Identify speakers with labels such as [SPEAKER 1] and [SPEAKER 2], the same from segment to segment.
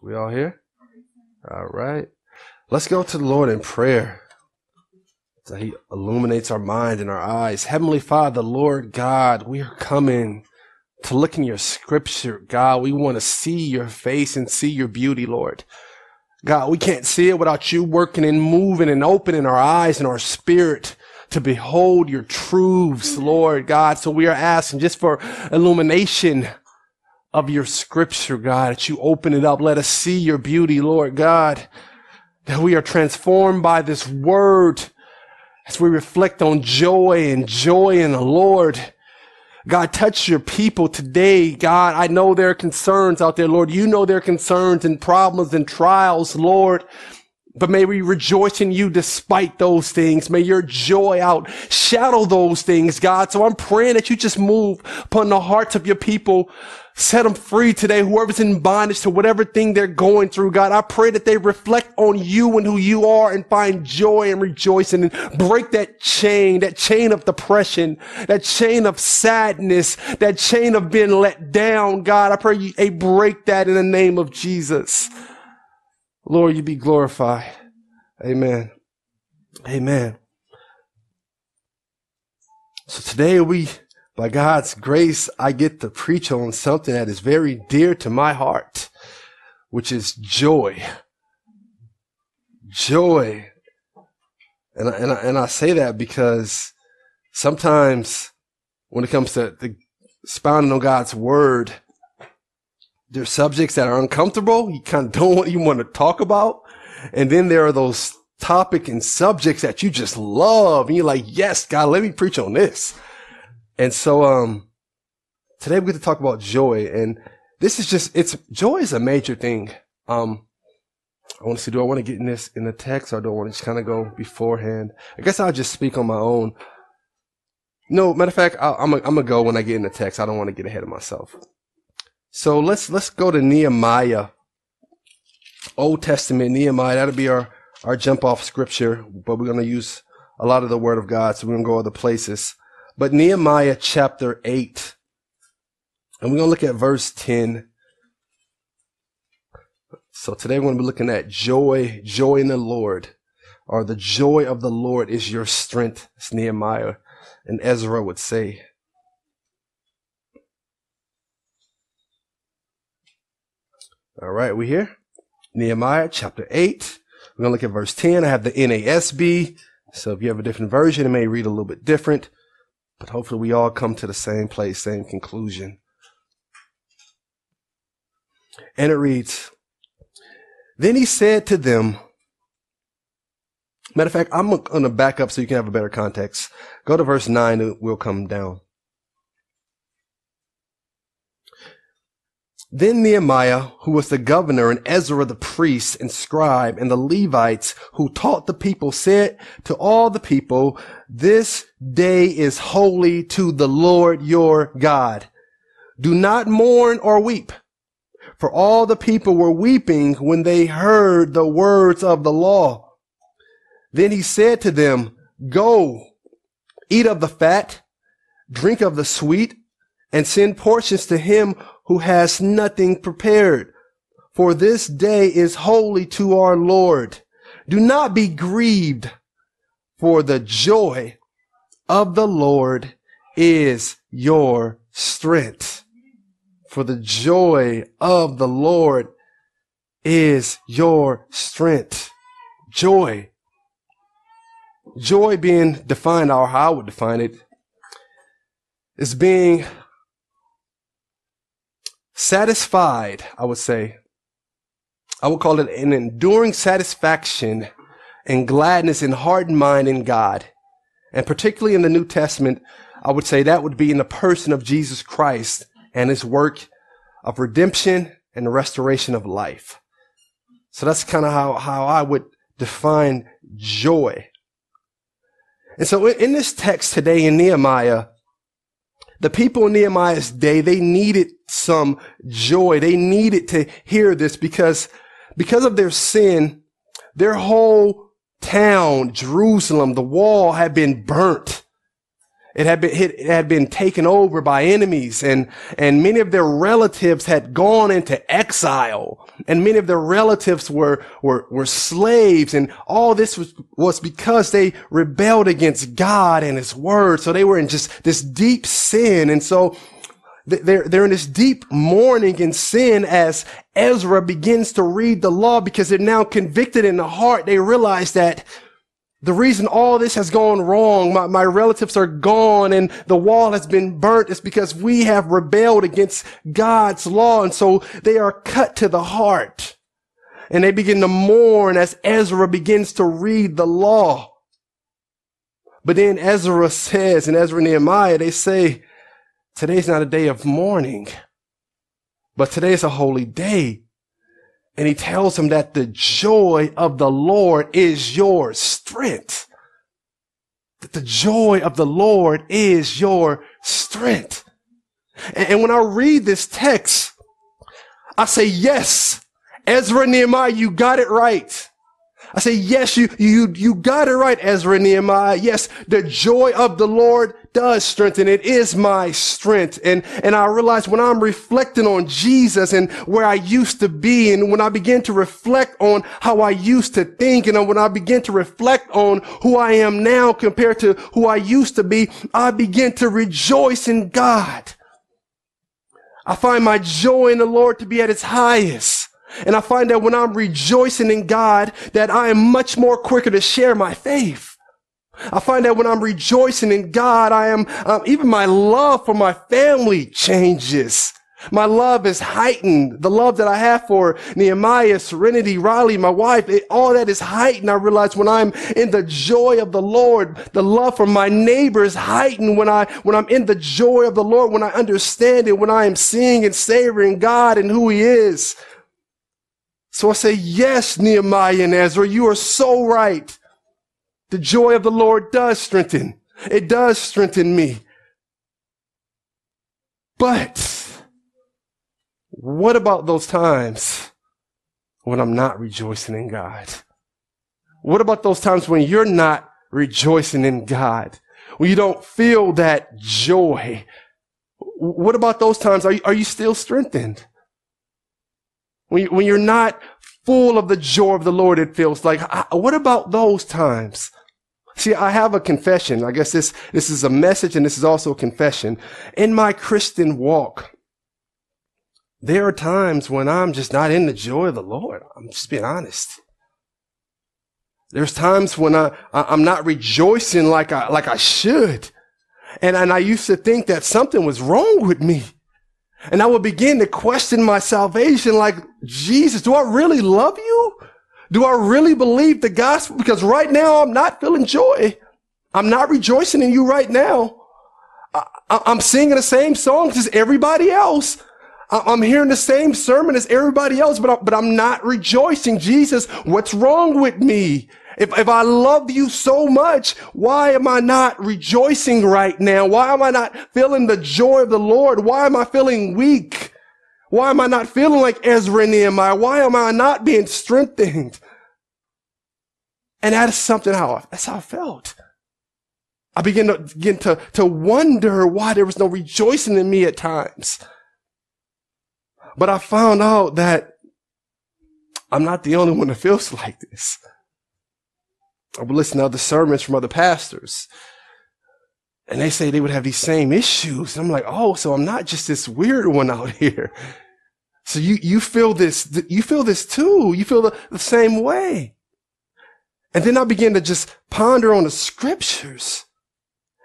[SPEAKER 1] We all here? All right. Let's go to the Lord in prayer. So he illuminates our mind and our eyes. Heavenly Father, Lord God, we are coming to look in your scripture. God, we want to see your face and see your beauty, Lord. God, we can't see it without you working and moving and opening our eyes and our spirit to behold your truths, Lord God. So we are asking just for illumination of your scripture, God, that you open it up. Let us see your beauty, Lord God, that we are transformed by this word as we reflect on joy and joy in the Lord. God, touch your people today. God, I know there are concerns out there, Lord. You know their concerns and problems and trials, Lord. But may we rejoice in you despite those things. May your joy outshadow those things, God. So I'm praying that you just move upon the hearts of your people Set them free today. Whoever's in bondage to whatever thing they're going through, God, I pray that they reflect on you and who you are and find joy and rejoicing and break that chain, that chain of depression, that chain of sadness, that chain of being let down. God, I pray you a break that in the name of Jesus. Lord, you be glorified. Amen. Amen. So today we by God's grace, I get to preach on something that is very dear to my heart, which is joy. Joy. And and I, and I say that because sometimes when it comes to the expounding on God's word, there's subjects that are uncomfortable. You kind of don't you want to talk about. And then there are those topic and subjects that you just love. And you're like, yes, God, let me preach on this. And so, um, today we get to talk about joy. And this is just, it's, joy is a major thing. Um, I want to see, do I want to get in this in the text or do I want to just kind of go beforehand? I guess I'll just speak on my own. No, matter of fact, i am I'm gonna go when I get in the text. I don't want to get ahead of myself. So let's, let's go to Nehemiah. Old Testament, Nehemiah. That'll be our, our jump off scripture, but we're going to use a lot of the word of God. So we're going to go other places. But Nehemiah chapter 8, and we're going to look at verse 10. So today we're going to be looking at joy, joy in the Lord, or the joy of the Lord is your strength, as Nehemiah and Ezra would say. All right, we here? Nehemiah chapter 8. We're going to look at verse 10. I have the NASB. So if you have a different version, it may read a little bit different. But hopefully we all come to the same place, same conclusion. And it reads, Then he said to them, Matter of fact, I'm going to back up so you can have a better context. Go to verse 9, and we'll come down. Then Nehemiah, who was the governor, and Ezra the priest and scribe, and the Levites who taught the people, said to all the people, This day is holy to the Lord your God. Do not mourn or weep. For all the people were weeping when they heard the words of the law. Then he said to them, Go, eat of the fat, drink of the sweet, and send portions to him who has nothing prepared. For this day is holy to our Lord. Do not be grieved, for the joy of the Lord is your strength. For the joy of the Lord is your strength. Joy. Joy being defined, or how I would define it, is being satisfied, I would say. I would call it an enduring satisfaction and gladness in heart and mind in God. And particularly in the New Testament, I would say that would be in the person of Jesus Christ and his work of redemption and the restoration of life. So that's kind of how, how I would define joy. And so in this text today in Nehemiah, the people in Nehemiah's day, they needed some joy. They needed to hear this because, because of their sin, their whole town, Jerusalem, the wall had been burnt. It had been, it had been taken over by enemies and, and many of their relatives had gone into exile and many of their relatives were, were, were slaves. And all this was, was because they rebelled against God and his word. So they were in just this deep sin. And so they're, they're in this deep mourning and sin as Ezra begins to read the law because they're now convicted in the heart. They realize that the reason all this has gone wrong, my, my relatives are gone and the wall has been burnt is because we have rebelled against God's law. And so they are cut to the heart and they begin to mourn as Ezra begins to read the law. But then Ezra says, and Ezra and Nehemiah, they say, today's not a day of mourning, but today is a holy day. And he tells him that the joy of the Lord is your strength. That the joy of the Lord is your strength. And, and when I read this text, I say, yes, Ezra Nehemiah, you got it right. I say, yes, you, you, you got it right, Ezra and Nehemiah. Yes, the joy of the Lord does strengthen. It is my strength. And, and I realize when I'm reflecting on Jesus and where I used to be, and when I begin to reflect on how I used to think, and when I begin to reflect on who I am now compared to who I used to be, I begin to rejoice in God. I find my joy in the Lord to be at its highest. And I find that when I'm rejoicing in God, that I am much more quicker to share my faith. I find that when I'm rejoicing in God, I am, um, even my love for my family changes. My love is heightened. The love that I have for Nehemiah, Serenity, Riley, my wife, it, all that is heightened. I realize when I'm in the joy of the Lord, the love for my neighbor is heightened when I, when I'm in the joy of the Lord, when I understand it, when I am seeing and savoring God and who he is. So I say, yes, Nehemiah and Ezra, you are so right. The joy of the Lord does strengthen. It does strengthen me. But what about those times when I'm not rejoicing in God? What about those times when you're not rejoicing in God? When you don't feel that joy? What about those times? Are you, are you still strengthened? When, when you're not full of the joy of the Lord, it feels like, what about those times? See, I have a confession. I guess this, this is a message and this is also a confession. In my Christian walk, there are times when I'm just not in the joy of the Lord. I'm just being honest. There's times when I, I'm not rejoicing like I, like I should. And, and I used to think that something was wrong with me. And I would begin to question my salvation like, Jesus, do I really love you? Do I really believe the gospel? Because right now I'm not feeling joy. I'm not rejoicing in you right now. I, am singing the same songs as everybody else. I, I'm hearing the same sermon as everybody else, but, I, but I'm not rejoicing. Jesus, what's wrong with me? If, if I love you so much, why am I not rejoicing right now? Why am I not feeling the joy of the Lord? Why am I feeling weak? Why am I not feeling like Ezra and Nehemiah? Why am I not being strengthened? And that is something how that's how I felt. I began to begin to, to wonder why there was no rejoicing in me at times. But I found out that I'm not the only one that feels like this. I would listen to other sermons from other pastors. And they say they would have these same issues. And I'm like, oh, so I'm not just this weird one out here. So you, you feel this, you feel this too. You feel the, the same way. And then I began to just ponder on the scriptures.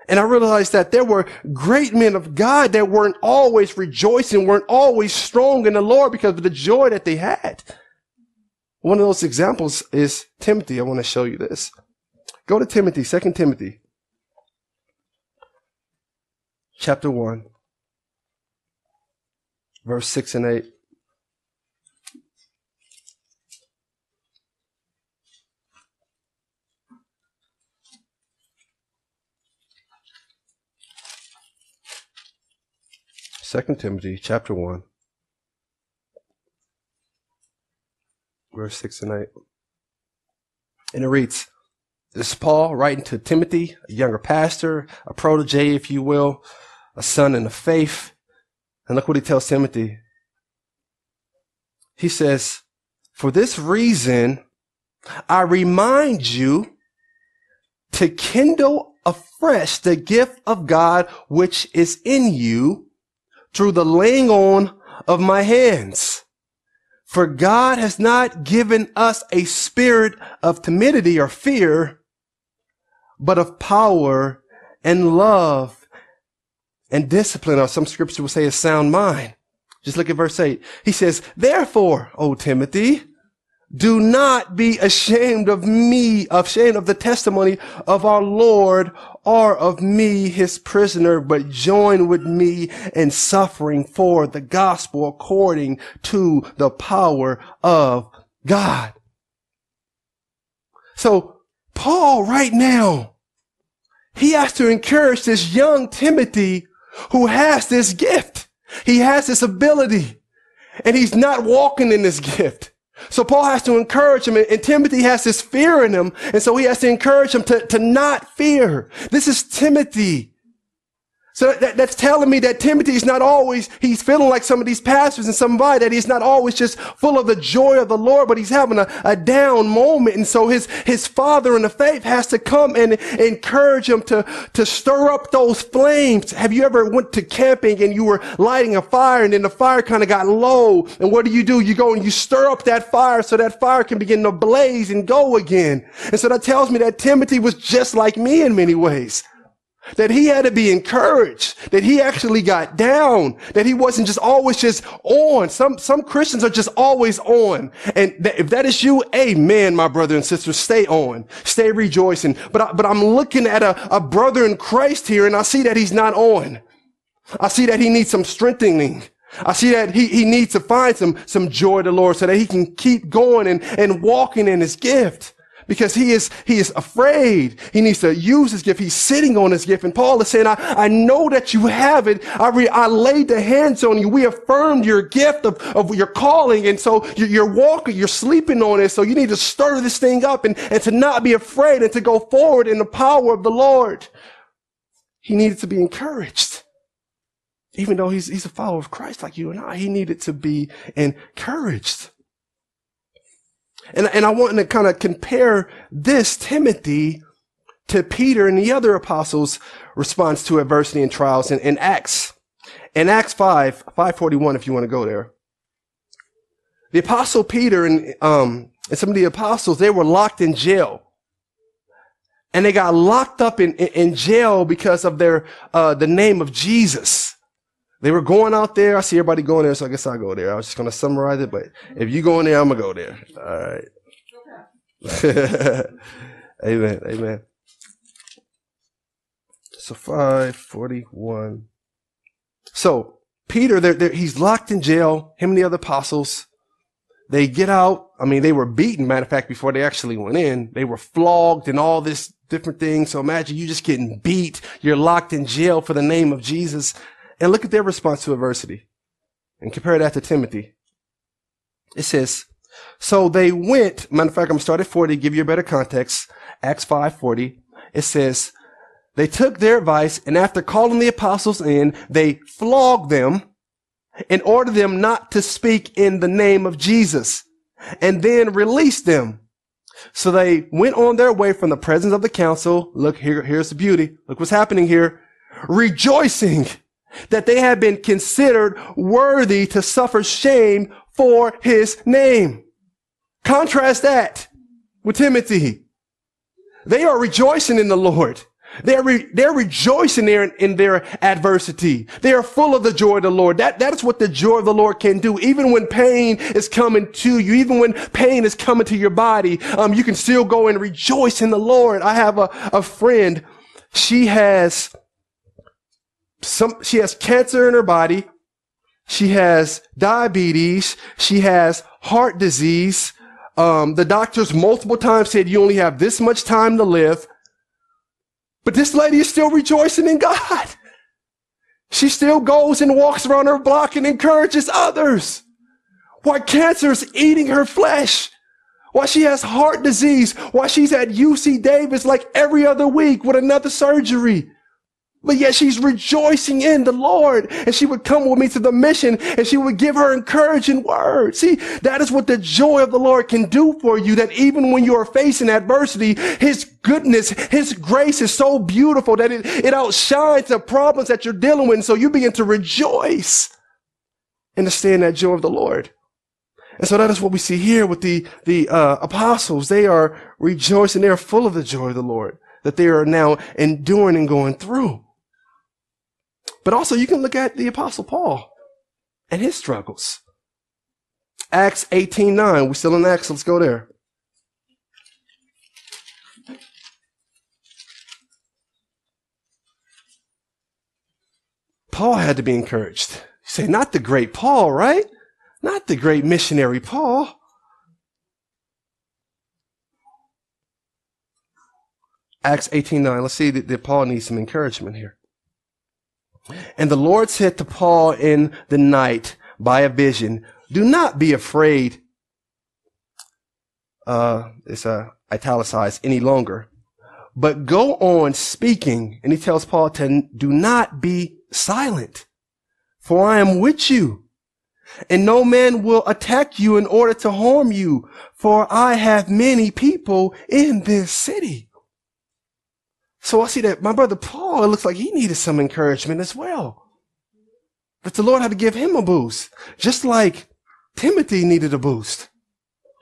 [SPEAKER 1] And I realized that there were great men of God that weren't always rejoicing, weren't always strong in the Lord because of the joy that they had. One of those examples is Timothy. I want to show you this. Go to Timothy, 2 Timothy, chapter 1, verse 6 and 8. Second Timothy chapter one, verse six and eight. And it reads, this is Paul writing to Timothy, a younger pastor, a protege, if you will, a son in the faith. And look what he tells Timothy. He says, For this reason, I remind you to kindle afresh the gift of God which is in you through the laying on of my hands. For God has not given us a spirit of timidity or fear, but of power and love and discipline, or some scripture will say a sound mind. Just look at verse 8. He says, Therefore, O Timothy, do not be ashamed of me, ashamed of the testimony of our Lord or of me, his prisoner, but join with me in suffering for the gospel according to the power of God. So Paul right now, he has to encourage this young Timothy who has this gift. He has this ability and he's not walking in this gift. So Paul has to encourage him, and Timothy has this fear in him, and so he has to encourage him to, to not fear. This is Timothy. So that, that's telling me that Timothy is not always, he's feeling like some of these pastors and somebody that he's not always just full of the joy of the Lord, but he's having a, a down moment. And so his, his father in the faith has to come and encourage him to, to stir up those flames. Have you ever went to camping and you were lighting a fire and then the fire kind of got low? And what do you do? You go and you stir up that fire so that fire can begin to blaze and go again. And so that tells me that Timothy was just like me in many ways. That he had to be encouraged, that he actually got down, that he wasn't just always just on. Some, some Christians are just always on. And that, if that is you, amen, my brother and sister, stay on, stay rejoicing. But, I, but I'm looking at a, a brother in Christ here and I see that he's not on. I see that he needs some strengthening. I see that he, he needs to find some, some joy to the Lord so that he can keep going and, and walking in his gift because he is, he is afraid. He needs to use his gift. He's sitting on his gift. And Paul is saying, I, I know that you have it. I, re, I laid the hands on you. We affirmed your gift of, of your calling. And so you're, you're walking, you're sleeping on it. So you need to stir this thing up and, and to not be afraid and to go forward in the power of the Lord. He needed to be encouraged. Even though he's, he's a follower of Christ like you and I, he needed to be encouraged. And, and I want to kind of compare this Timothy to Peter and the other apostles' response to adversity and trials in, in Acts. In Acts 5, 541, if you want to go there. The apostle Peter and, um, and some of the apostles, they were locked in jail. And they got locked up in, in, in jail because of their, uh, the name of Jesus. They were going out there. I see everybody going there, so I guess I'll go there. I was just going to summarize it, but if you go in there, I'm going to go there. All right. amen. Amen. So 541. So Peter, they're, they're, he's locked in jail. Him and the other apostles. They get out. I mean, they were beaten. Matter of fact, before they actually went in, they were flogged and all this different things. So imagine you just getting beat. You're locked in jail for the name of Jesus. And look at their response to adversity and compare that to Timothy. It says, so they went, matter of fact, I'm starting at 40, give you a better context. Acts 5:40. It says, they took their advice and after calling the apostles in, they flogged them and ordered them not to speak in the name of Jesus and then released them. So they went on their way from the presence of the council. Look here, here's the beauty. Look what's happening here. Rejoicing that they have been considered worthy to suffer shame for his name. Contrast that with Timothy. They are rejoicing in the Lord. They're, re- they're rejoicing in, in, their adversity. They are full of the joy of the Lord. That, that is what the joy of the Lord can do. Even when pain is coming to you, even when pain is coming to your body, um, you can still go and rejoice in the Lord. I have a, a friend. She has some, she has cancer in her body. She has diabetes. She has heart disease. Um, the doctors multiple times said you only have this much time to live. But this lady is still rejoicing in God. She still goes and walks around her block and encourages others. Why cancer is eating her flesh. Why she has heart disease. Why she's at UC Davis like every other week with another surgery. But yet she's rejoicing in the Lord. And she would come with me to the mission and she would give her encouraging words. See, that is what the joy of the Lord can do for you. That even when you are facing adversity, His goodness, His grace is so beautiful that it, it outshines the problems that you're dealing with. And so you begin to rejoice and to stay in that joy of the Lord. And so that is what we see here with the, the uh, apostles. They are rejoicing. They are full of the joy of the Lord that they are now enduring and going through. But also you can look at the apostle Paul and his struggles. Acts 18, 9. We're still in Acts. Let's go there. Paul had to be encouraged. You say, not the great Paul, right? Not the great missionary Paul. Acts 18, 9. Let's see that, that Paul needs some encouragement here. And the Lord said to Paul in the night by a vision, do not be afraid. Uh, it's uh, italicized any longer, but go on speaking. And he tells Paul to do not be silent, for I am with you and no man will attack you in order to harm you, for I have many people in this city. So I see that my brother Paul, it looks like he needed some encouragement as well. That the Lord had to give him a boost, just like Timothy needed a boost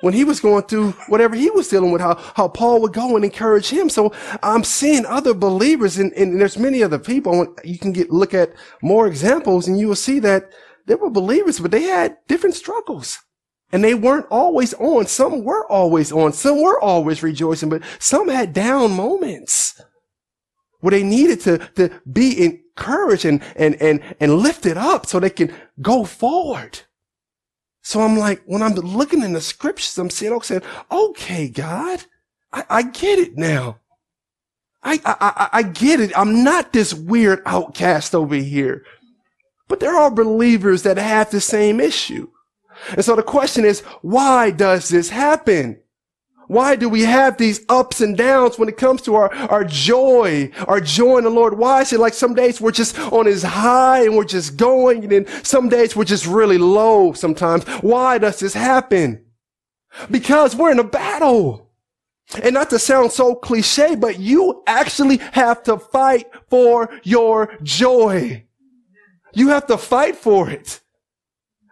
[SPEAKER 1] when he was going through whatever he was dealing with, how, how Paul would go and encourage him. So I'm seeing other believers and, and there's many other people. You can get, look at more examples and you will see that there were believers, but they had different struggles. And they weren't always on. Some were always on. Some were always rejoicing, but some had down moments where they needed to, to be encouraged and, and, and, and lifted up so they can go forward. So I'm like, when I'm looking in the scriptures, I'm saying, okay, okay, God, I, I get it now. I, I, I, I get it. I'm not this weird outcast over here. But there are believers that have the same issue. And so the question is, why does this happen? Why do we have these ups and downs when it comes to our, our joy, our joy in the Lord? Why is it like some days we're just on his high and we're just going and then some days we're just really low sometimes? Why does this happen? Because we're in a battle. And not to sound so cliche, but you actually have to fight for your joy. You have to fight for it.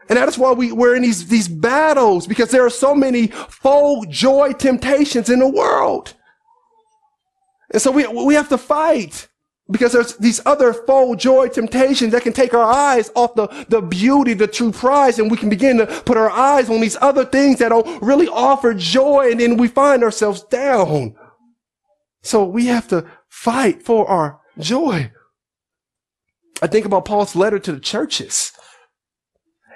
[SPEAKER 1] And that is why we, we're in these, these battles because there are so many full joy temptations in the world. And so we, we have to fight because there's these other full joy temptations that can take our eyes off the, the beauty, the true prize. And we can begin to put our eyes on these other things that don't really offer joy. And then we find ourselves down. So we have to fight for our joy. I think about Paul's letter to the churches.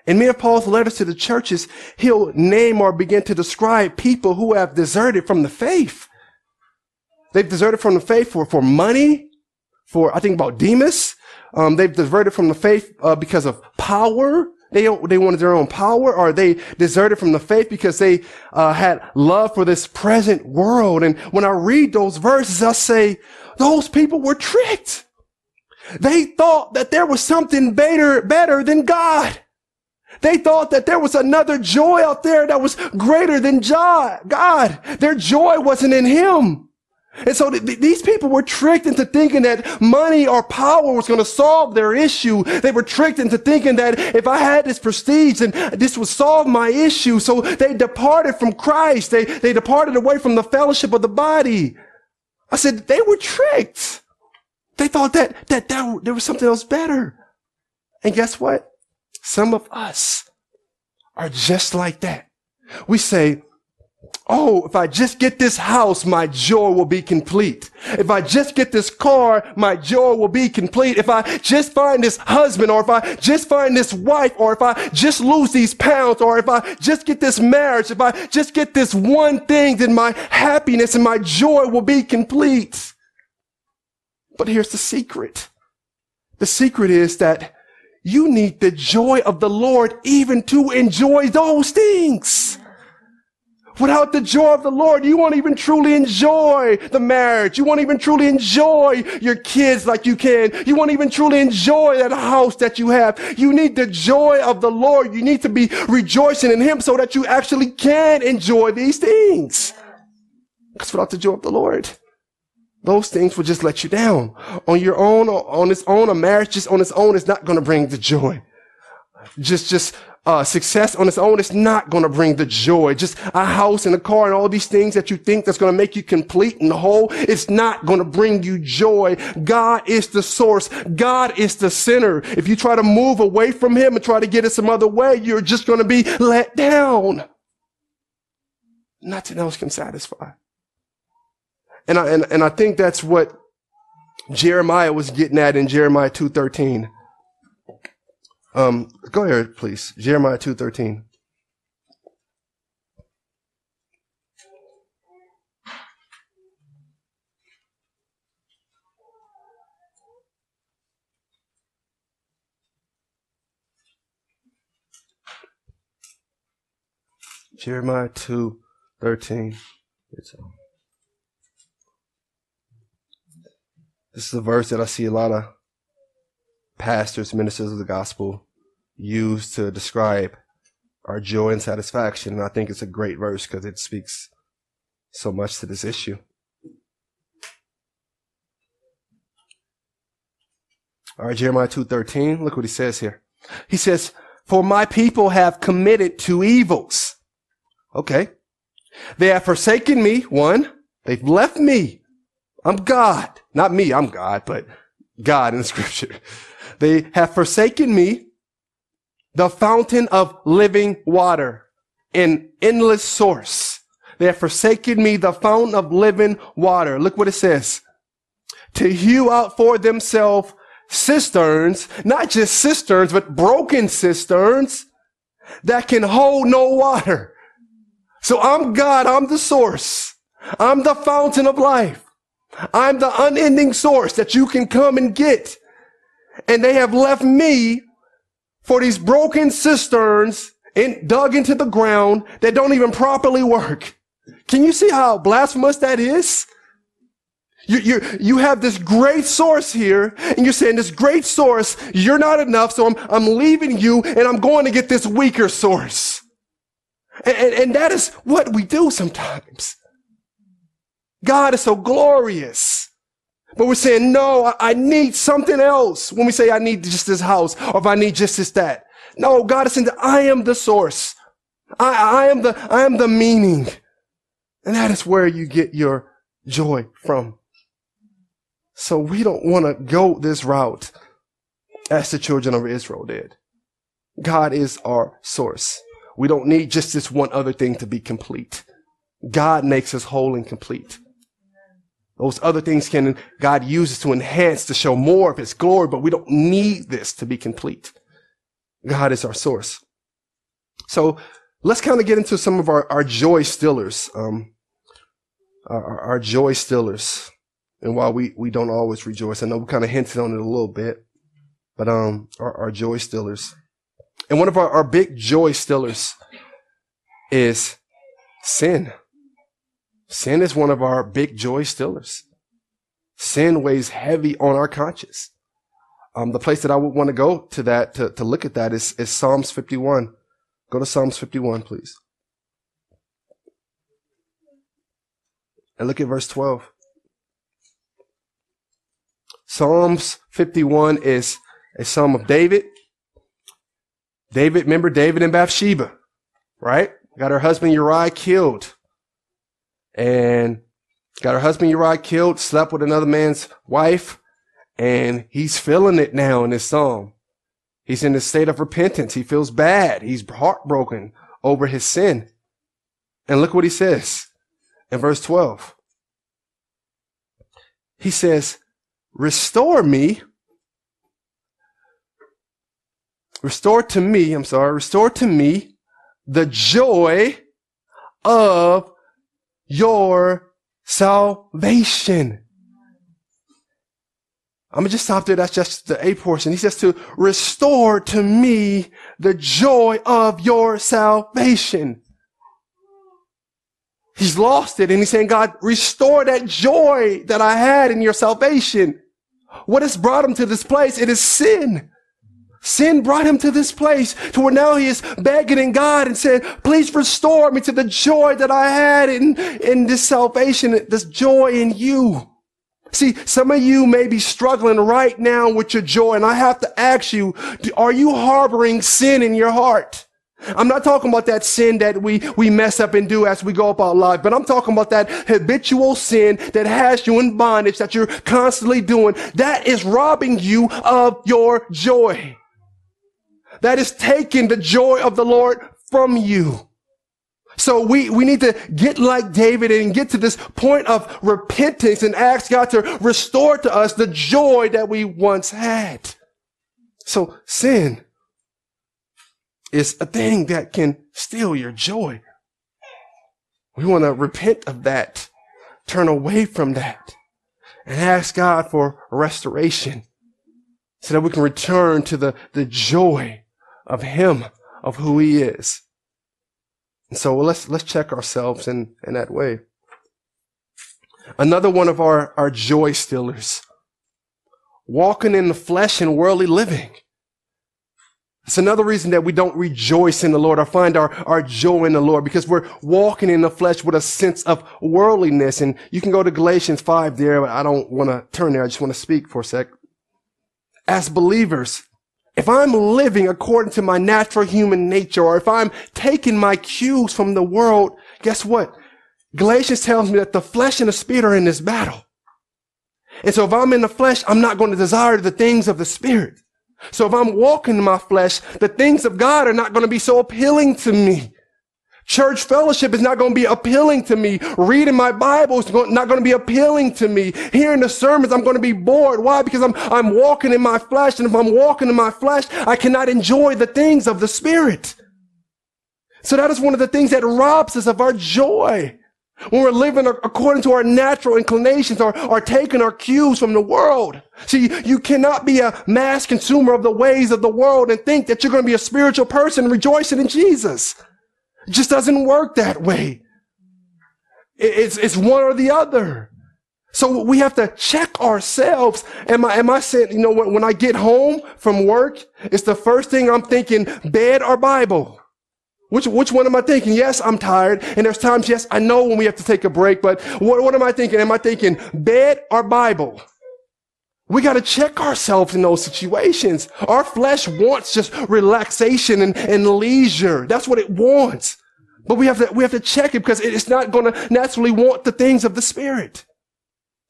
[SPEAKER 1] In many of Paul's letters to the churches, he'll name or begin to describe people who have deserted from the faith. They've deserted from the faith for, for money, for, I think about Demas. Um, they've deserted from the faith uh, because of power. They, they wanted their own power, or they deserted from the faith because they uh, had love for this present world. And when I read those verses, I say, those people were tricked. They thought that there was something better, better than God. They thought that there was another joy out there that was greater than God. Their joy wasn't in Him. And so th- these people were tricked into thinking that money or power was going to solve their issue. They were tricked into thinking that if I had this prestige, then this would solve my issue. So they departed from Christ. They, they departed away from the fellowship of the body. I said, they were tricked. They thought that, that, that there was something else better. And guess what? Some of us are just like that. We say, Oh, if I just get this house, my joy will be complete. If I just get this car, my joy will be complete. If I just find this husband, or if I just find this wife, or if I just lose these pounds, or if I just get this marriage, if I just get this one thing, then my happiness and my joy will be complete. But here's the secret. The secret is that you need the joy of the Lord even to enjoy those things. Without the joy of the Lord, you won't even truly enjoy the marriage. You won't even truly enjoy your kids like you can. You won't even truly enjoy that house that you have. You need the joy of the Lord. You need to be rejoicing in Him so that you actually can enjoy these things. Because without the joy of the Lord, those things will just let you down. On your own, on its own, a marriage just on its own is not going to bring the joy. Just, just uh, success on its own is not going to bring the joy. Just a house and a car and all these things that you think that's going to make you complete and whole. It's not going to bring you joy. God is the source. God is the center. If you try to move away from him and try to get it some other way, you're just going to be let down. Nothing else can satisfy. And I, and, and I think that's what Jeremiah was getting at in Jeremiah 2.13. Um, go ahead, please. Jeremiah 2.13. Jeremiah 2.13. It's, this is a verse that I see a lot of pastors, ministers of the gospel use to describe our joy and satisfaction. And I think it's a great verse because it speaks so much to this issue. All right, Jeremiah 2.13, look what he says here. He says, for my people have committed two evils. Okay. They have forsaken me, one. They've left me. I'm God. Not me, I'm God, but God in scripture. They have forsaken me, the fountain of living water, an endless source. They have forsaken me, the fountain of living water. Look what it says. To hew out for themselves cisterns, not just cisterns, but broken cisterns that can hold no water. So I'm God. I'm the source. I'm the fountain of life. I'm the unending source that you can come and get and they have left me for these broken cisterns in, dug into the ground that don't even properly work. Can you see how blasphemous that is? You, you, you have this great source here, and you're saying this great source, you're not enough, so I'm, I'm leaving you, and I'm going to get this weaker source. And, and, and that is what we do sometimes. God is so glorious. But we're saying, no, I, I need something else. When we say I need just this house or if I need just this, that. No, God is saying I am the source. I, I am the, I am the meaning. And that is where you get your joy from. So we don't want to go this route as the children of Israel did. God is our source. We don't need just this one other thing to be complete. God makes us whole and complete. Those other things can God uses to enhance to show more of his glory, but we don't need this to be complete. God is our source. So let's kind of get into some of our, our joy stillers, um, our, our joy stillers. And while we, we don't always rejoice, I know we kind of hinted on it a little bit, but, um, our, our joy stillers. And one of our, our big joy stillers is sin. Sin is one of our big joy stillers. Sin weighs heavy on our conscience. Um, the place that I would want to go to that, to, to look at that is, is Psalms 51. Go to Psalms 51, please. And look at verse 12. Psalms 51 is a psalm of David. David, remember David and Bathsheba, right? Got her husband Uriah killed and got her husband Uriah killed, slept with another man's wife, and he's feeling it now in this psalm. He's in a state of repentance. He feels bad. He's heartbroken over his sin. And look what he says in verse 12. He says, restore me. Restore to me, I'm sorry, restore to me the joy of your salvation. I'm gonna just stop there. That's just the A portion. He says to restore to me the joy of your salvation. He's lost it. And he's saying, God, restore that joy that I had in your salvation. What has brought him to this place? It is sin. Sin brought him to this place to where now he is begging in God and saying, please restore me to the joy that I had in, in this salvation, this joy in you. See, some of you may be struggling right now with your joy, and I have to ask you, are you harboring sin in your heart? I'm not talking about that sin that we, we mess up and do as we go about life, but I'm talking about that habitual sin that has you in bondage that you're constantly doing. That is robbing you of your joy. That is taking the joy of the Lord from you. So we, we need to get like David and get to this point of repentance and ask God to restore to us the joy that we once had. So sin is a thing that can steal your joy. We want to repent of that, turn away from that, and ask God for restoration so that we can return to the, the joy of Him, of who He is. And so let's, let's check ourselves in, in that way. Another one of our, our joy stealers, walking in the flesh and worldly living. It's another reason that we don't rejoice in the Lord or find our, our joy in the Lord because we're walking in the flesh with a sense of worldliness. And you can go to Galatians 5 there, but I don't want to turn there. I just want to speak for a sec. As believers, if I'm living according to my natural human nature or if I'm taking my cues from the world, guess what? Galatians tells me that the flesh and the spirit are in this battle. And so if I'm in the flesh, I'm not going to desire the things of the spirit. So if I'm walking in my flesh, the things of God are not going to be so appealing to me. Church fellowship is not going to be appealing to me. Reading my Bible is not going to be appealing to me. Hearing the sermons, I'm going to be bored. Why? Because I'm, I'm walking in my flesh. And if I'm walking in my flesh, I cannot enjoy the things of the Spirit. So that is one of the things that robs us of our joy. When we're living according to our natural inclinations or, or taking our cues from the world. See, you cannot be a mass consumer of the ways of the world and think that you're going to be a spiritual person rejoicing in Jesus. It just doesn't work that way. It's, it's one or the other. So we have to check ourselves. Am I, am I saying, you know, when, when I get home from work, it's the first thing I'm thinking, bed or Bible? Which, which one am I thinking? Yes, I'm tired. And there's times, yes, I know when we have to take a break, but what, what am I thinking? Am I thinking bed or Bible? We got to check ourselves in those situations. Our flesh wants just relaxation and, and leisure. That's what it wants. But we have to, we have to check it because it's not going to naturally want the things of the spirit.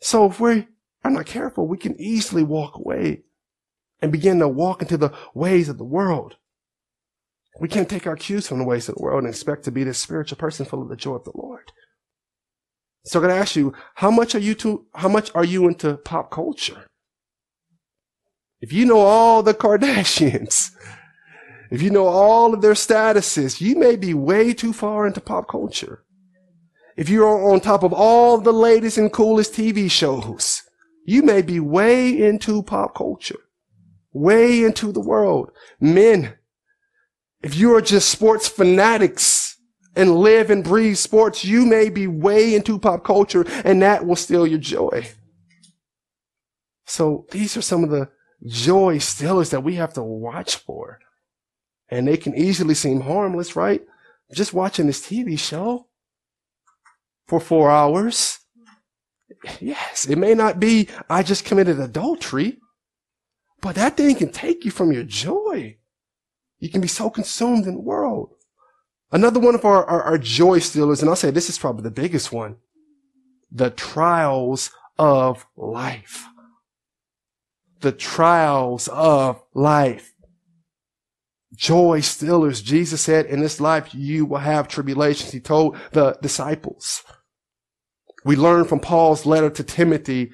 [SPEAKER 1] So if we are not careful, we can easily walk away and begin to walk into the ways of the world. We can't take our cues from the ways of the world and expect to be this spiritual person full of the joy of the Lord. So I'm going to ask you, how much are you to, how much are you into pop culture? If you know all the Kardashians, if you know all of their statuses, you may be way too far into pop culture. If you're on top of all the latest and coolest TV shows, you may be way into pop culture, way into the world. Men, if you are just sports fanatics and live and breathe sports, you may be way into pop culture and that will steal your joy. So these are some of the joy stealers that we have to watch for. And they can easily seem harmless, right? Just watching this TV show for four hours. Yes, it may not be, I just committed adultery, but that thing can take you from your joy. You can be so consumed in the world. Another one of our, our, our joy stealers, and I'll say this is probably the biggest one, the trials of life. The trials of life. Joy stealers. Jesus said, in this life you will have tribulations. He told the disciples. We learn from Paul's letter to Timothy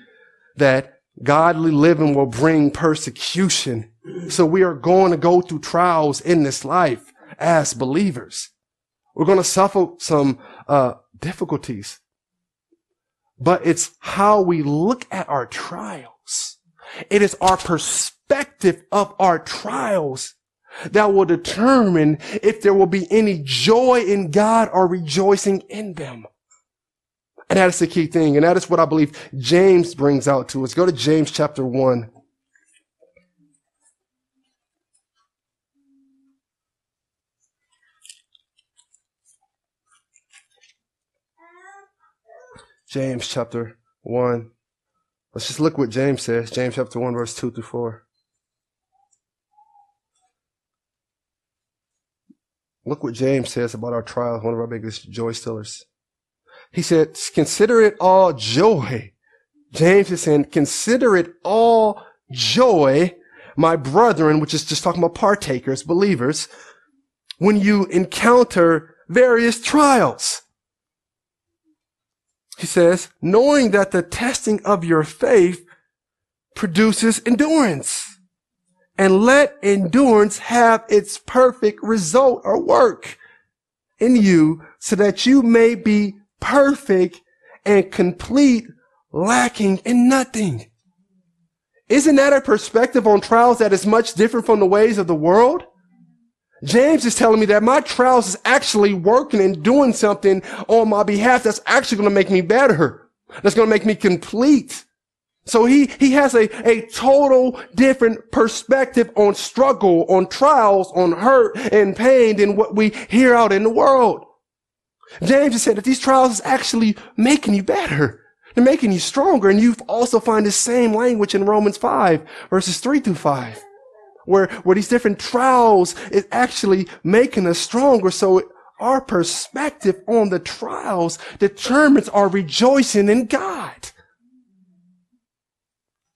[SPEAKER 1] that godly living will bring persecution. So we are going to go through trials in this life as believers. We're going to suffer some uh, difficulties, but it's how we look at our trials. It is our perspective of our trials that will determine if there will be any joy in God or rejoicing in them. And that is the key thing. And that is what I believe James brings out to us. Go to James chapter 1. James chapter 1. Let's just look what James says. James chapter 1, verse 2 through 4. Look what James says about our trials, one of our biggest joy stealers. He said, consider it all joy. James is saying, consider it all joy, my brethren, which is just talking about partakers, believers, when you encounter various trials. He says, knowing that the testing of your faith produces endurance. And let endurance have its perfect result or work in you so that you may be perfect and complete, lacking in nothing. Isn't that a perspective on trials that is much different from the ways of the world? James is telling me that my trials is actually working and doing something on my behalf that's actually going to make me better. That's going to make me complete. So he, he has a, a total different perspective on struggle, on trials, on hurt and pain than what we hear out in the world. James has said that these trials is actually making you better. They're making you stronger. And you also find the same language in Romans 5 verses 3 through 5 where, where these different trials is actually making us stronger. So our perspective on the trials determines our rejoicing in God.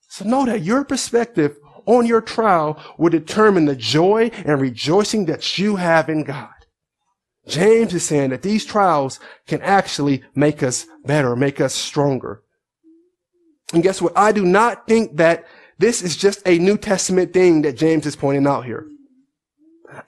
[SPEAKER 1] So know that your perspective on your trial will determine the joy and rejoicing that you have in God. James is saying that these trials can actually make us better, make us stronger. And guess what? I do not think that this is just a New Testament thing that James is pointing out here.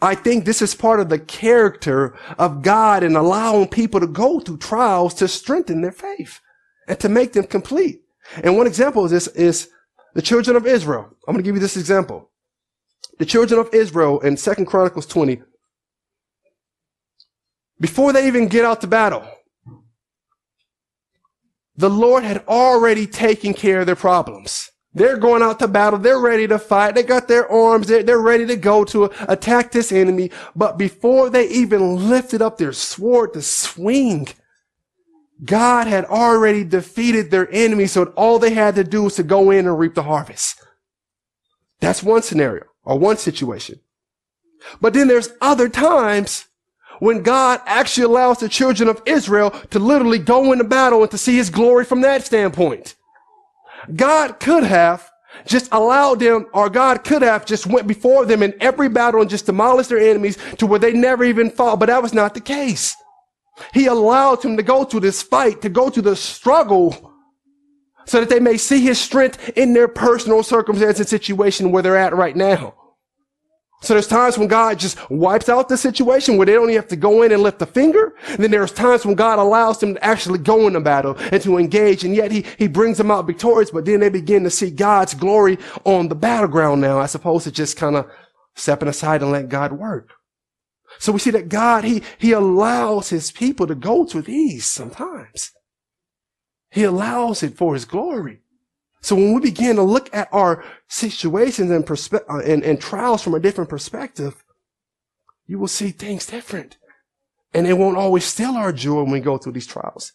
[SPEAKER 1] I think this is part of the character of God and allowing people to go through trials to strengthen their faith and to make them complete. And one example of this is the children of Israel. I'm going to give you this example. The children of Israel in Second Chronicles 20, before they even get out to battle, the Lord had already taken care of their problems. They're going out to battle. They're ready to fight. They got their arms. They're, they're ready to go to attack this enemy. But before they even lifted up their sword to swing, God had already defeated their enemy. So all they had to do was to go in and reap the harvest. That's one scenario or one situation. But then there's other times when God actually allows the children of Israel to literally go into battle and to see his glory from that standpoint. God could have just allowed them, or God could have just went before them in every battle and just demolished their enemies to where they never even fought. But that was not the case. He allowed them to go through this fight, to go through the struggle, so that they may see his strength in their personal circumstance and situation where they're at right now. So there's times when God just wipes out the situation where they don't even have to go in and lift a finger. And then there's times when God allows them to actually go in the battle and to engage. And yet he, he brings them out victorious, but then they begin to see God's glory on the battleground now, as opposed to just kind of stepping aside and let God work. So we see that God, he, he allows his people to go through these sometimes. He allows it for his glory. So when we begin to look at our situations and, perspe- uh, and, and trials from a different perspective, you will see things different. And it won't always steal our joy when we go through these trials.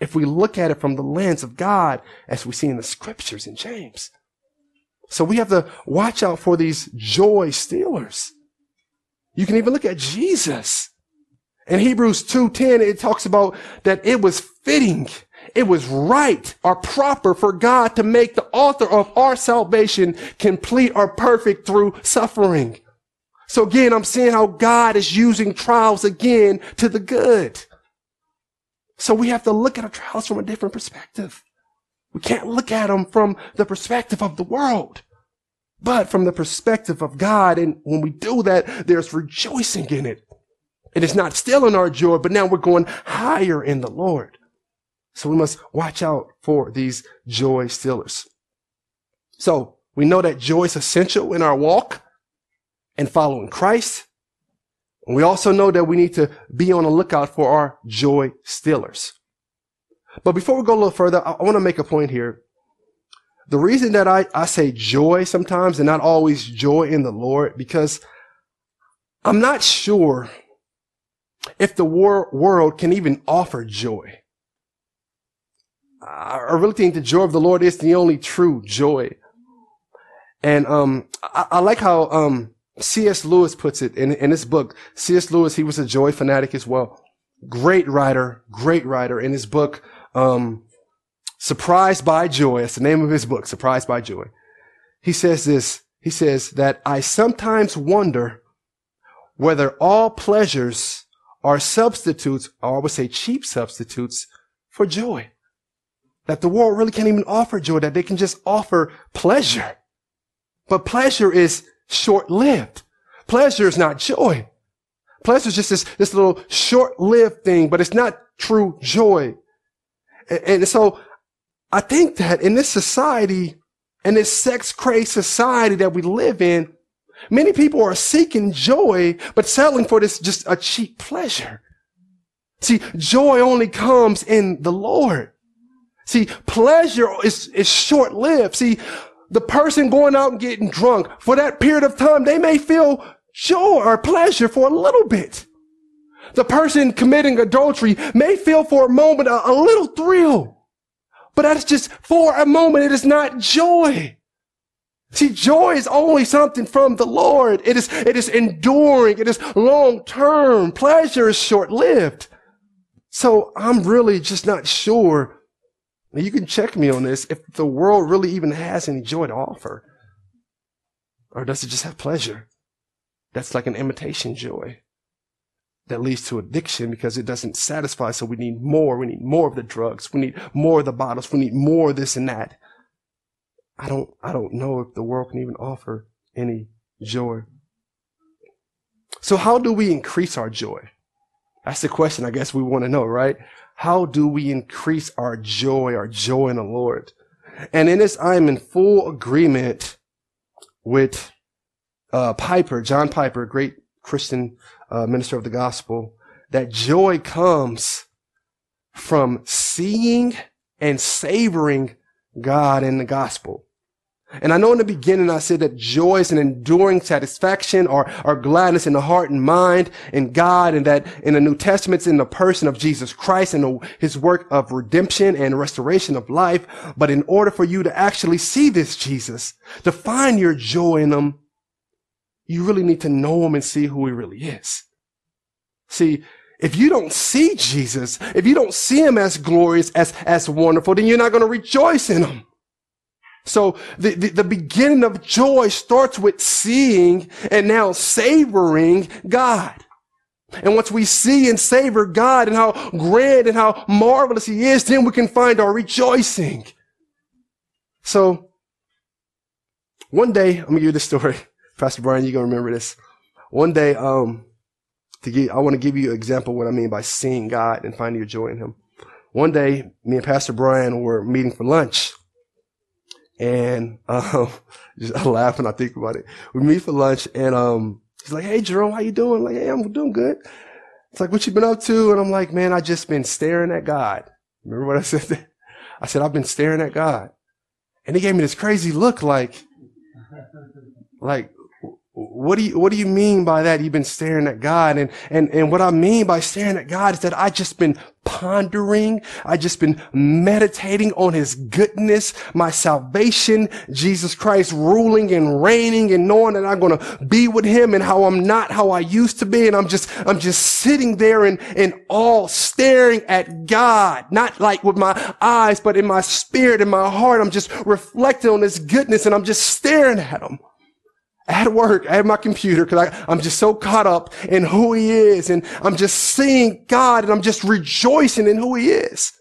[SPEAKER 1] If we look at it from the lens of God, as we see in the scriptures in James. So we have to watch out for these joy stealers. You can even look at Jesus. In Hebrews 2.10, it talks about that it was fitting it was right or proper for God to make the author of our salvation complete or perfect through suffering. So again, I'm seeing how God is using trials again to the good. So we have to look at our trials from a different perspective. We can't look at them from the perspective of the world, but from the perspective of God. And when we do that, there's rejoicing in it. It is not still in our joy, but now we're going higher in the Lord. So we must watch out for these joy stealers. So we know that joy is essential in our walk and following Christ. And we also know that we need to be on the lookout for our joy stealers. But before we go a little further, I, want to make a point here. The reason that I, I say joy sometimes and not always joy in the Lord, because I'm not sure if the wor- world can even offer joy. I really think the joy of the Lord is the only true joy. And um, I, I like how um, C.S. Lewis puts it in, in his book. C.S. Lewis, he was a joy fanatic as well. Great writer, great writer. In his book, um, Surprised by Joy, that's the name of his book, Surprised by Joy. He says this, he says that I sometimes wonder whether all pleasures are substitutes, or I would say cheap substitutes, for joy. That the world really can't even offer joy, that they can just offer pleasure. But pleasure is short-lived. Pleasure is not joy. Pleasure is just this, this little short-lived thing, but it's not true joy. And, and so I think that in this society, in this sex-crazed society that we live in, many people are seeking joy, but settling for this just a cheap pleasure. See, joy only comes in the Lord. See, pleasure is, is short-lived. See, the person going out and getting drunk for that period of time, they may feel joy or pleasure for a little bit. The person committing adultery may feel for a moment a, a little thrill, but that's just for a moment. It is not joy. See, joy is only something from the Lord. It is, it is enduring. It is long term. Pleasure is short lived. So I'm really just not sure you can check me on this if the world really even has any joy to offer. Or does it just have pleasure? That's like an imitation joy that leads to addiction because it doesn't satisfy. So we need more. We need more of the drugs. We need more of the bottles. We need more of this and that. I don't, I don't know if the world can even offer any joy. So how do we increase our joy? That's the question I guess we want to know, right? How do we increase our joy, our joy in the Lord? And in this, I am in full agreement with uh, Piper, John Piper, great Christian uh, minister of the gospel, that joy comes from seeing and savoring God in the gospel. And I know in the beginning I said that joy is an enduring satisfaction or, or gladness in the heart and mind in God and that in the New Testament it's in the person of Jesus Christ and the, his work of redemption and restoration of life. But in order for you to actually see this Jesus, to find your joy in him, you really need to know him and see who he really is. See, if you don't see Jesus, if you don't see him as glorious, as, as wonderful, then you're not going to rejoice in him. So the, the, the, beginning of joy starts with seeing and now savoring God. And once we see and savor God and how grand and how marvelous he is, then we can find our rejoicing. So one day, I'm gonna give you this story. Pastor Brian, you're gonna remember this. One day, um, to get, I want to give you an example what I mean by seeing God and finding your joy in him. One day, me and Pastor Brian were meeting for lunch and, um, just I laugh when I think about it. We meet for lunch and, um, he's like, Hey, Jerome, how you doing? I'm like, Hey, I'm doing good. It's like, what you been up to? And I'm like, man, I just been staring at God. Remember what I said? I said, I've been staring at God. And he gave me this crazy look like, like, what do you, what do you mean by that? You've been staring at God. And, and, and what I mean by staring at God is that I just been pondering. I just been meditating on his goodness, my salvation, Jesus Christ ruling and reigning and knowing that I'm going to be with him and how I'm not how I used to be. And I'm just, I'm just sitting there in, in all staring at God, not like with my eyes, but in my spirit, in my heart. I'm just reflecting on his goodness and I'm just staring at him at work, at my computer, because I'm just so caught up in who he is. And I'm just seeing God and I'm just rejoicing in who he is.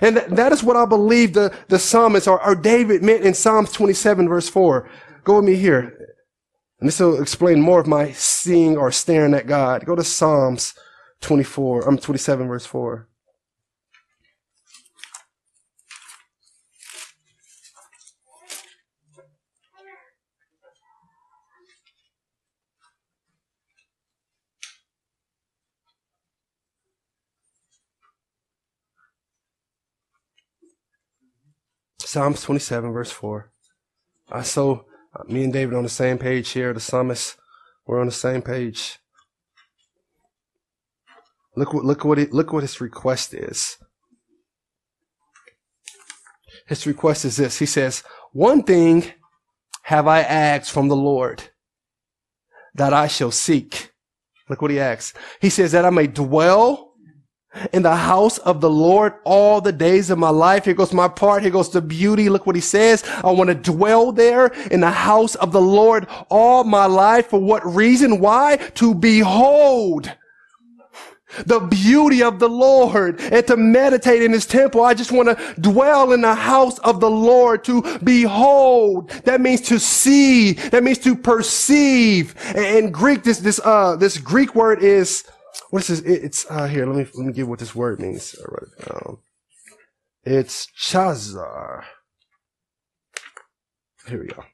[SPEAKER 1] And th- that is what I believe the, the psalmist or, or David meant in Psalms 27 verse 4. Go with me here. And this will explain more of my seeing or staring at God. Go to Psalms 24, I'm um, 27 verse 4. Psalms 27, verse 4. I so uh, me and David on the same page here. The psalmist, we're on the same page. Look what look what he, look what his request is. His request is this. He says, "One thing have I asked from the Lord that I shall seek." Look what he asks. He says that I may dwell in the house of the Lord all the days of my life. Here goes my part. Here goes the beauty. Look what he says. I want to dwell there in the house of the Lord all my life. For what reason? Why? To behold the beauty of the Lord and to meditate in his temple. I just want to dwell in the house of the Lord to behold. That means to see. That means to perceive. In Greek, this, this, uh, this Greek word is what is this? It's uh, here. Let me let me give what this word means. I it down. It's chazar. Here we go.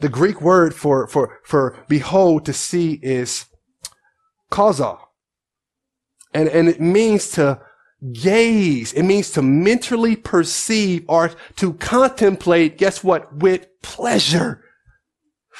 [SPEAKER 1] The Greek word for for for behold to see is kaza, and and it means to gaze. It means to mentally perceive or to contemplate. Guess what? With pleasure.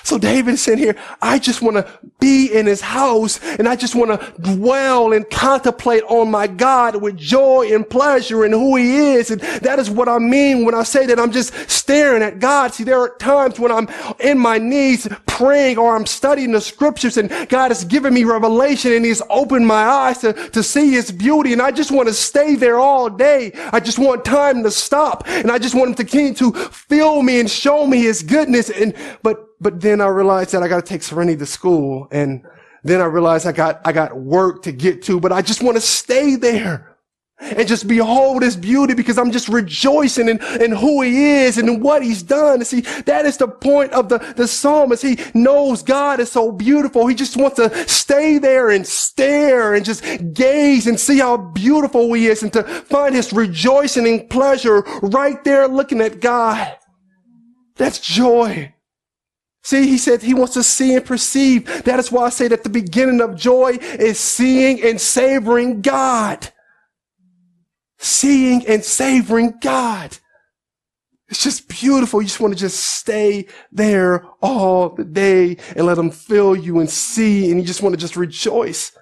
[SPEAKER 1] So David saying here, I just want to be in his house and I just want to dwell and contemplate on my God with joy and pleasure and who he is. And that is what I mean when I say that I'm just staring at God. See, there are times when I'm in my knees praying or I'm studying the scriptures and God has given me revelation and he's opened my eyes to, to see his beauty. And I just want to stay there all day. I just want time to stop and I just want him to continue to fill me and show me his goodness. And, but but then I realized that I got to take Serenity to school. And then I realized I got, I got work to get to, but I just want to stay there and just behold his beauty because I'm just rejoicing in, in who he is and in what he's done. See, that is the point of the, the psalmist. He knows God is so beautiful. He just wants to stay there and stare and just gaze and see how beautiful he is and to find his rejoicing and pleasure right there looking at God. That's joy. See, he said he wants to see and perceive. That is why I say that the beginning of joy is seeing and savoring God. Seeing and savoring God. It's just beautiful. You just want to just stay there all the day and let him fill you and see. And you just want to just rejoice.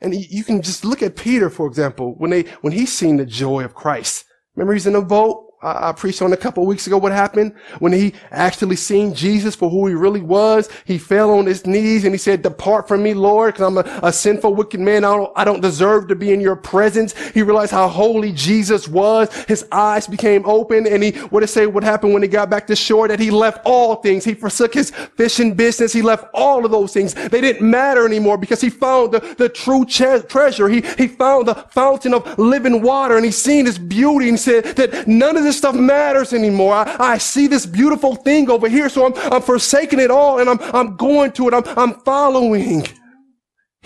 [SPEAKER 1] And you can just look at Peter, for example, when they, when he's seen the joy of Christ. Remember he's in a boat I preached on a couple weeks ago what happened when he actually seen Jesus for who he really was. He fell on his knees and he said, depart from me, Lord, because I'm a, a, sinful, wicked man. I don't, I don't deserve to be in your presence. He realized how holy Jesus was. His eyes became open and he, what it say, what happened when he got back to shore that he left all things. He forsook his fishing business. He left all of those things. They didn't matter anymore because he found the, the true treasure. He, he found the fountain of living water and he seen his beauty and said that none of this stuff matters anymore. I, I see this beautiful thing over here, so I'm, I'm forsaking it all and I'm, I'm going to it. I'm, I'm following.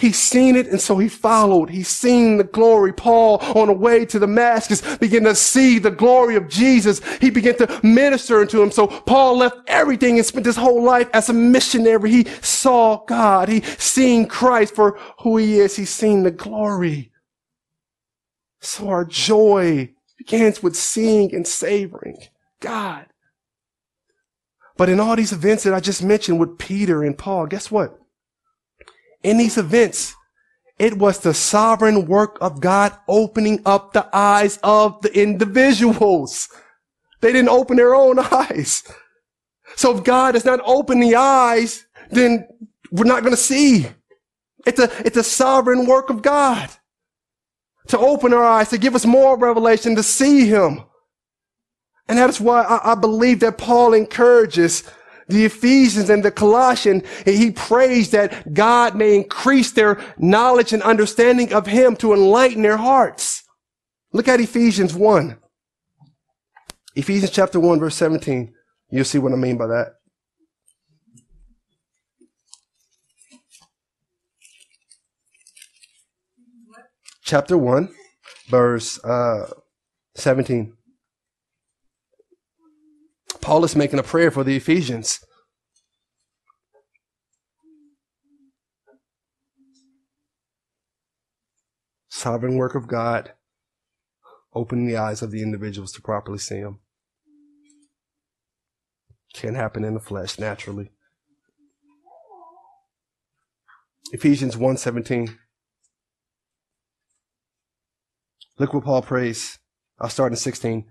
[SPEAKER 1] He's seen it and so he followed. He's seen the glory. Paul on the way to Damascus began to see the glory of Jesus. He began to minister to him. So Paul left everything and spent his whole life as a missionary. He saw God. He seen Christ for who he is. He's seen the glory. So our joy begins with seeing and savoring God. But in all these events that I just mentioned with Peter and Paul, guess what? In these events, it was the sovereign work of God opening up the eyes of the individuals. They didn't open their own eyes. So if God does not open the eyes, then we're not going to see. It's a, it's a sovereign work of God to open our eyes, to give us more revelation, to see him. And that is why I, I believe that Paul encourages the Ephesians and the Colossians. and He prays that God may increase their knowledge and understanding of him to enlighten their hearts. Look at Ephesians 1. Ephesians chapter 1 verse 17. You'll see what I mean by that. Chapter 1, verse uh, 17. Paul is making a prayer for the Ephesians. Sovereign work of God, opening the eyes of the individuals to properly see Him. Can't happen in the flesh naturally. Ephesians 1:17. Look what Paul prays. I'll start in 16.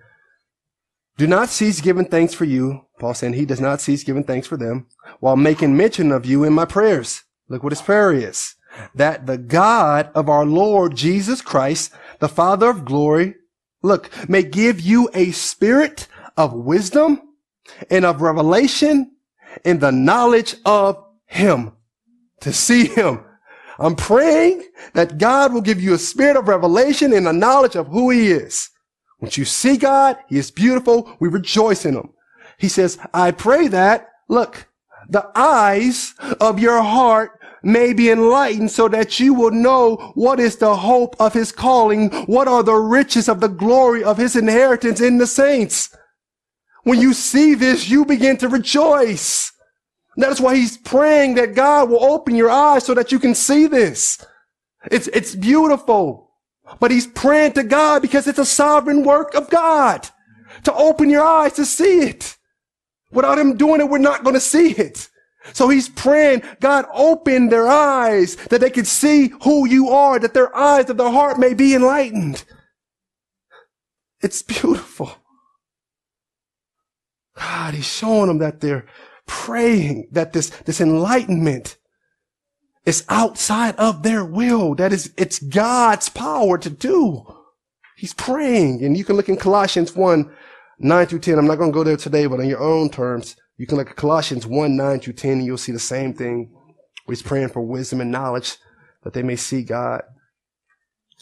[SPEAKER 1] Do not cease giving thanks for you. Paul saying he does not cease giving thanks for them while making mention of you in my prayers. Look what his prayer is. That the God of our Lord Jesus Christ, the Father of glory, look, may give you a spirit of wisdom and of revelation in the knowledge of him to see him. I'm praying that God will give you a spirit of revelation and a knowledge of who he is. Once you see God, he is beautiful. We rejoice in him. He says, I pray that, look, the eyes of your heart may be enlightened so that you will know what is the hope of his calling. What are the riches of the glory of his inheritance in the saints? When you see this, you begin to rejoice. That's why he's praying that God will open your eyes so that you can see this. It's, it's beautiful. But he's praying to God because it's a sovereign work of God to open your eyes to see it. Without him doing it, we're not going to see it. So he's praying, God, open their eyes that they can see who you are, that their eyes of their heart may be enlightened. It's beautiful. God, he's showing them that they're praying that this, this enlightenment is outside of their will. That is, it's God's power to do. He's praying. And you can look in Colossians 1, 9 through 10. I'm not going to go there today, but on your own terms, you can look at Colossians 1, 9 through 10, and you'll see the same thing. He's praying for wisdom and knowledge that they may see God.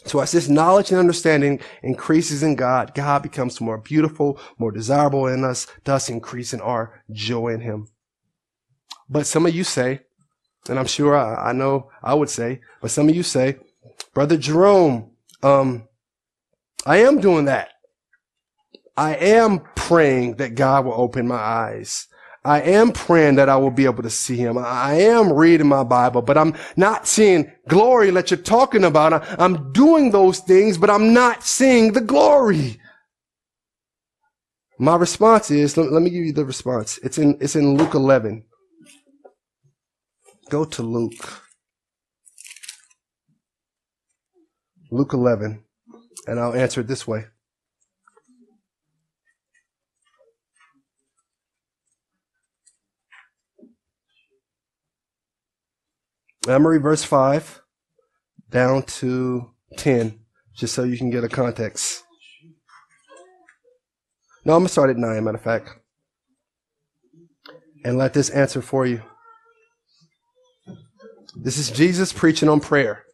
[SPEAKER 1] So as this knowledge and understanding increases in God, God becomes more beautiful, more desirable in us, thus increasing our joy in Him. But some of you say, and I'm sure I, I know I would say, but some of you say, Brother Jerome, um, I am doing that. I am praying that God will open my eyes. I am praying that I will be able to see him. I am reading my Bible, but I'm not seeing glory that you're talking about. I'm doing those things, but I'm not seeing the glory. My response is, let, me give you the response. It's in, it's in Luke 11. Go to Luke. Luke 11, and I'll answer it this way. Read verse 5 down to 10, just so you can get a context. No, I'm going to start at 9, matter of fact. And let this answer for you. This is Jesus preaching on prayer.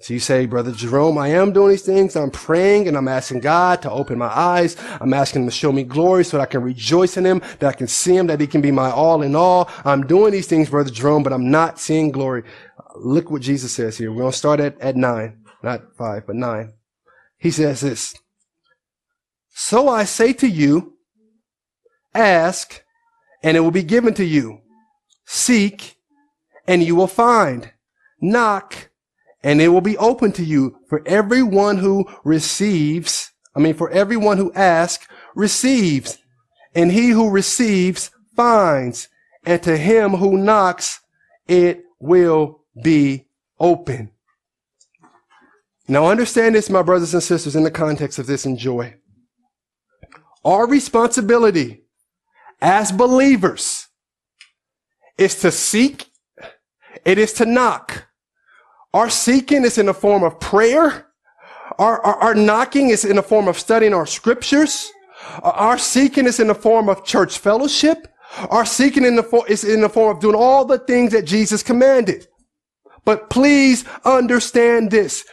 [SPEAKER 1] So you say, Brother Jerome, I am doing these things. I'm praying and I'm asking God to open my eyes. I'm asking him to show me glory so that I can rejoice in him, that I can see him, that he can be my all in all. I'm doing these things, Brother Jerome, but I'm not seeing glory. Look what Jesus says here. We're going to start at, at nine, not five, but nine. He says this. So I say to you, ask and it will be given to you. Seek and you will find. Knock, and it will be open to you. For everyone who receives, I mean, for everyone who asks, receives. And he who receives finds. And to him who knocks, it will be open. Now understand this, my brothers and sisters, in the context of this enjoy. Our responsibility as believers is to seek it is to knock. Our seeking is in the form of prayer. Our, our, our knocking is in the form of studying our scriptures. Our seeking is in the form of church fellowship. Our seeking in the for, is in the form of doing all the things that Jesus commanded. But please understand this.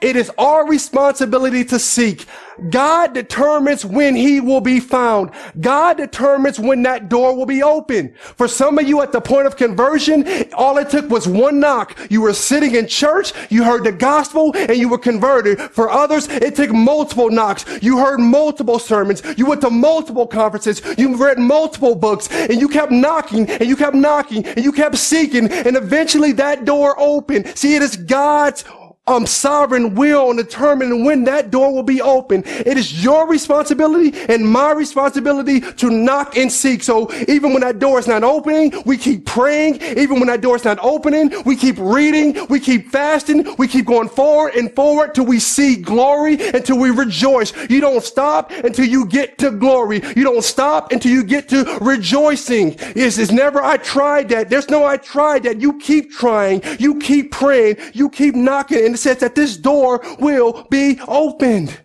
[SPEAKER 1] It is our responsibility to seek. God determines when he will be found. God determines when that door will be open. For some of you at the point of conversion, all it took was one knock. You were sitting in church, you heard the gospel, and you were converted. For others, it took multiple knocks. You heard multiple sermons. You went to multiple conferences. You read multiple books, and you kept knocking, and you kept knocking, and you kept seeking, and eventually that door opened. See, it is God's um, sovereign will and determine when that door will be open. It is your responsibility and my responsibility to knock and seek. So even when that door is not opening, we keep praying. Even when that door is not opening, we keep reading, we keep fasting, we keep going forward and forward till we see glory, until we rejoice. You don't stop until you get to glory. You don't stop until you get to rejoicing. It's never, I tried that. There's no, I tried that. You keep trying. You keep praying. You keep knocking. And it says that this door will be opened.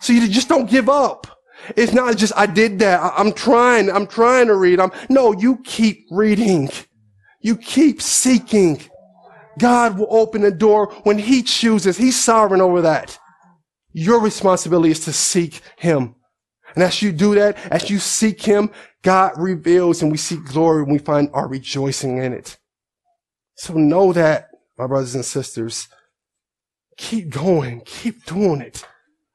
[SPEAKER 1] So you just don't give up. It's not just, I did that. I, am trying. I'm trying to read. I'm, no, you keep reading. You keep seeking. God will open the door when he chooses. He's sovereign over that. Your responsibility is to seek him. And as you do that, as you seek him, God reveals and we seek glory and we find our rejoicing in it. So know that, my brothers and sisters, keep going, keep doing it.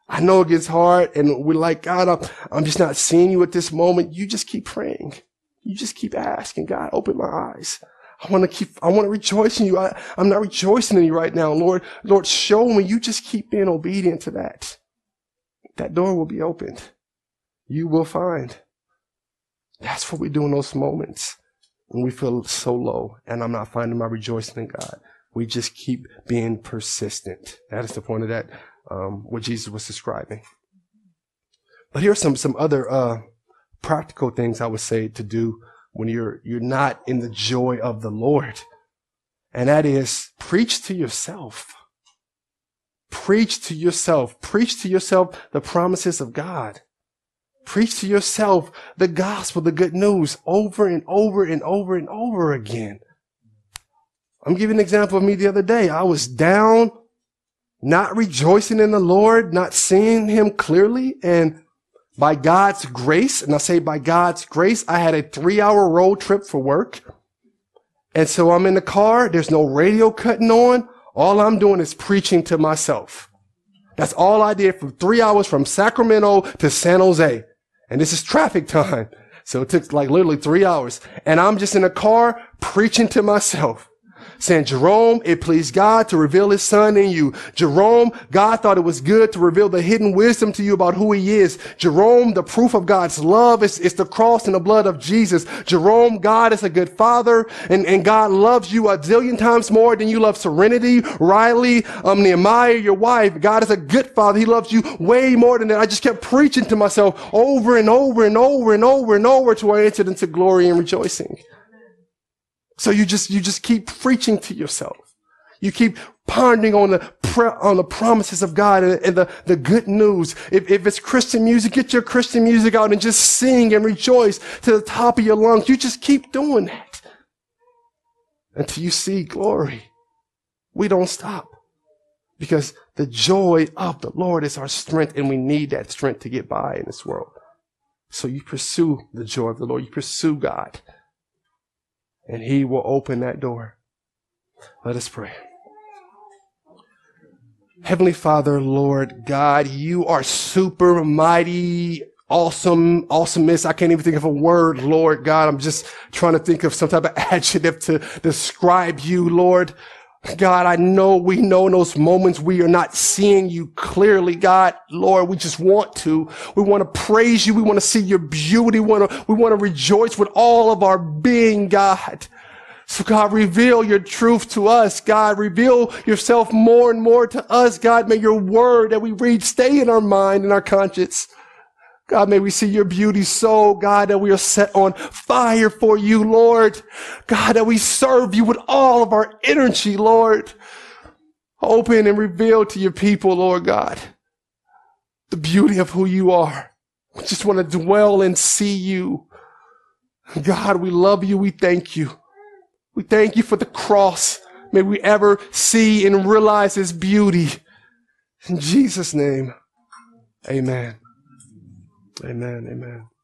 [SPEAKER 1] I know it gets hard and we're like, God, I'm, I'm just not seeing you at this moment. You just keep praying. You just keep asking, God, open my eyes. I want to keep, I want to rejoice in you. I, I'm not rejoicing in you right now. Lord, Lord, show me. You just keep being obedient to that. That door will be opened. You will find. That's what we do in those moments when we feel so low and I'm not finding my rejoicing in God. We just keep being persistent. That is the point of that, um, what Jesus was describing. But here are some, some other, uh, practical things I would say to do when you're, you're not in the joy of the Lord. And that is preach to yourself. Preach to yourself. Preach to yourself the promises of God. Preach to yourself the gospel, the good news over and over and over and over again. I'm giving an example of me the other day. I was down, not rejoicing in the Lord, not seeing him clearly. And by God's grace, and I say by God's grace, I had a three hour road trip for work. And so I'm in the car. There's no radio cutting on. All I'm doing is preaching to myself. That's all I did for three hours from Sacramento to San Jose. And this is traffic time. So it took like literally three hours. And I'm just in a car preaching to myself saying, Jerome, it pleased God to reveal his son in you. Jerome, God thought it was good to reveal the hidden wisdom to you about who he is. Jerome, the proof of God's love is, is the cross and the blood of Jesus. Jerome, God is a good father and, and God loves you a zillion times more than you love Serenity, Riley, um, Nehemiah, your wife. God is a good father. He loves you way more than that. I just kept preaching to myself over and over and over and over and over to entered into glory and rejoicing. So you just, you just keep preaching to yourself. You keep pondering on the, on the promises of God and, and, the, the good news. If, if it's Christian music, get your Christian music out and just sing and rejoice to the top of your lungs. You just keep doing that until you see glory. We don't stop because the joy of the Lord is our strength and we need that strength to get by in this world. So you pursue the joy of the Lord. You pursue God and he will open that door. Let us pray. Heavenly Father, Lord God, you are super mighty, awesome, awesomeness. I can't even think of a word, Lord God. I'm just trying to think of some type of adjective to describe you, Lord. God, I know we know in those moments we are not seeing you clearly, God. Lord, we just want to. We want to praise you. We want to see your beauty. We want to, we want to rejoice with all of our being, God. So God, reveal your truth to us. God, reveal yourself more and more to us. God, may your word that we read stay in our mind and our conscience. God, may we see your beauty so, God, that we are set on fire for you, Lord. God, that we serve you with all of our energy, Lord. Open and reveal to your people, Lord God, the beauty of who you are. We just want to dwell and see you. God, we love you. We thank you. We thank you for the cross. May we ever see and realize its beauty. In Jesus' name, amen. Amen. Amen.